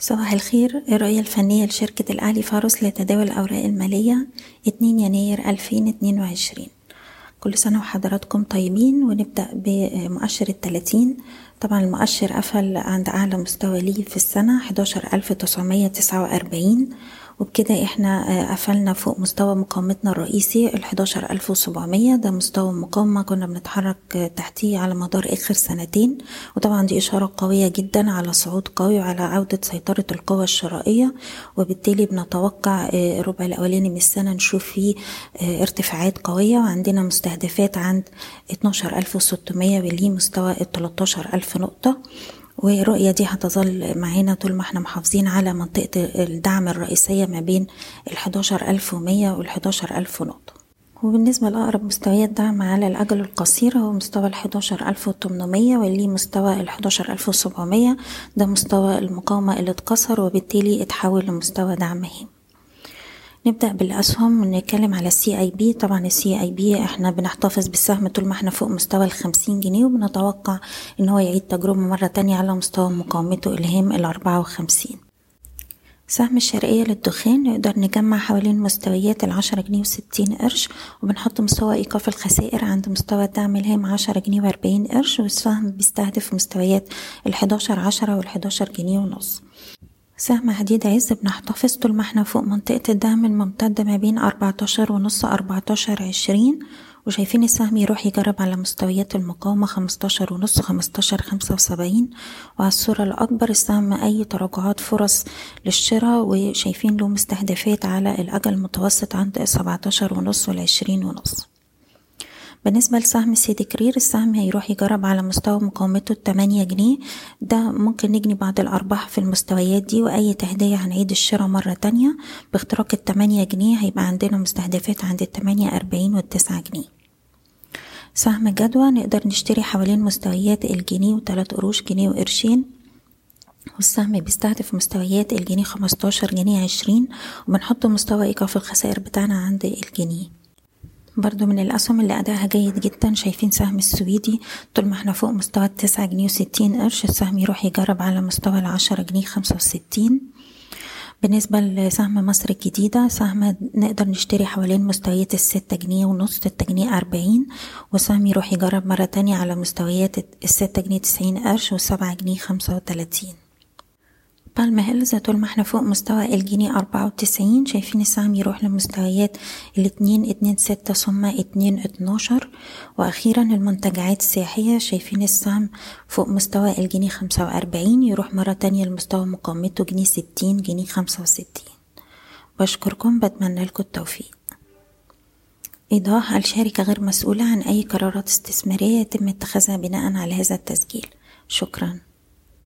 صباح الخير الرؤية الفنية لشركة الأهلي فاروس لتداول الأوراق المالية 2 يناير 2022 كل سنة وحضراتكم طيبين ونبدأ بمؤشر التلاتين. طبعا المؤشر قفل عند أعلى مستوى ليه في السنة 11949 وبكده إحنا آه، قفلنا فوق مستوى مقاومتنا الرئيسي ال 11700 ده مستوى مقاومة كنا بنتحرك آه، تحتيه على مدار آخر سنتين. وطبعا دي إشارة قوية جدا على صعود قوي وعلى عودة سيطرة القوى الشرائية. وبالتالي بنتوقع آه، الربع الأولاني من السنة نشوف فيه ارتفاعات قوية. وعندنا مستهدفات عند 12600 واللي مستوى ال 13000 نقطة. والرؤية دي هتظل معانا طول ما إحنا محافظين على منطقة الدعم الرئيسية ما بين ال 11100 وال 11000 نقطة. وبالنسبة لأقرب مستويات دعم على الأجل القصير هو مستوى ال 11800 واللي مستوى ال 11700 ده مستوى المقاومة اللي اتكسر وبالتالي اتحول لمستوى دعم هام نبدأ بالأسهم ونتكلم على ال CIB طبعا ال CIB إحنا بنحتفظ بالسهم طول ما إحنا فوق مستوى الخمسين جنيه وبنتوقع إن هو يعيد تجربة مرة تانية على مستوى مقاومته الهام الأربعة وخمسين. سهم الشرقية للدخان نقدر نجمع حوالين مستويات العشرة جنيه وستين قرش وبنحط مستوى إيقاف الخسائر عند مستوى الدعم الهام عشرة جنيه وأربعين قرش والسهم بيستهدف مستويات الحداشر عشرة والحداشر جنيه ونص. سهم حديد عز بنحتفظ طول ما إحنا فوق منطقة الدعم الممتدة ما بين أربعتاشر ونص أربعتاشر عشرين وشايفين السهم يروح يجرب على مستويات المقاومة خمستاشر ونص خمستاشر خمسة وسبعين وعلى الصورة الأكبر السهم أي تراجعات فرص للشراء وشايفين له مستهدفات على الأجل المتوسط عند سبعتاشر ونص والعشرين ونص. بالنسبة لسهم سيدي كرير السهم هيروح يجرب على مستوى مقاومته التمانية جنيه. ده ممكن نجني بعض الأرباح في المستويات دي وأي تهدية هنعيد الشراء مرة تانية. باختراق التمانية جنيه هيبقى عندنا مستهدفات عند التمانية أربعين والتسعة جنيه. سهم جدوى نقدر نشتري حوالين مستويات الجنيه وتلات قروش جنيه وقرشين. والسهم بيستهدف مستويات الجنيه خمستاشر جنيه عشرين وبنحط مستوى إيقاف الخسائر بتاعنا عند الجنيه. برضو من الأسهم اللي أداها جيد جدا. شايفين سهم السويدي طول ما إحنا فوق مستوى التسعة جنيه وستين قرش. السهم يروح يجرب على مستوى العشرة جنيه خمسة وستين. بالنسبة لسهم مصر الجديدة سهم نقدر نشتري حوالين مستويات الستة جنيه ونص ستة جنيه أربعين. وسهم يروح يجرب مرة تانية على مستويات الستة جنيه تسعين قرش والسبعة جنيه خمسة وتلاتين. بالم هيلز طول ما إحنا فوق مستوى الجنيه أربعة وتسعين. شايفين السهم يروح لمستويات الاتنين اتنين ستة ثم اتنين اتناشر. وأخيرا المنتجعات السياحية شايفين السهم فوق مستوى الجنيه خمسة وأربعين. يروح مرة تانية لمستوى مقاومته جنيه ستين جنيه خمسة وستين. بشكركم بتمنى لكم التوفيق. إيضاح الشركة غير مسؤولة عن أي قرارات استثمارية يتم اتخاذها بناء على هذا التسجيل؟ شكراً.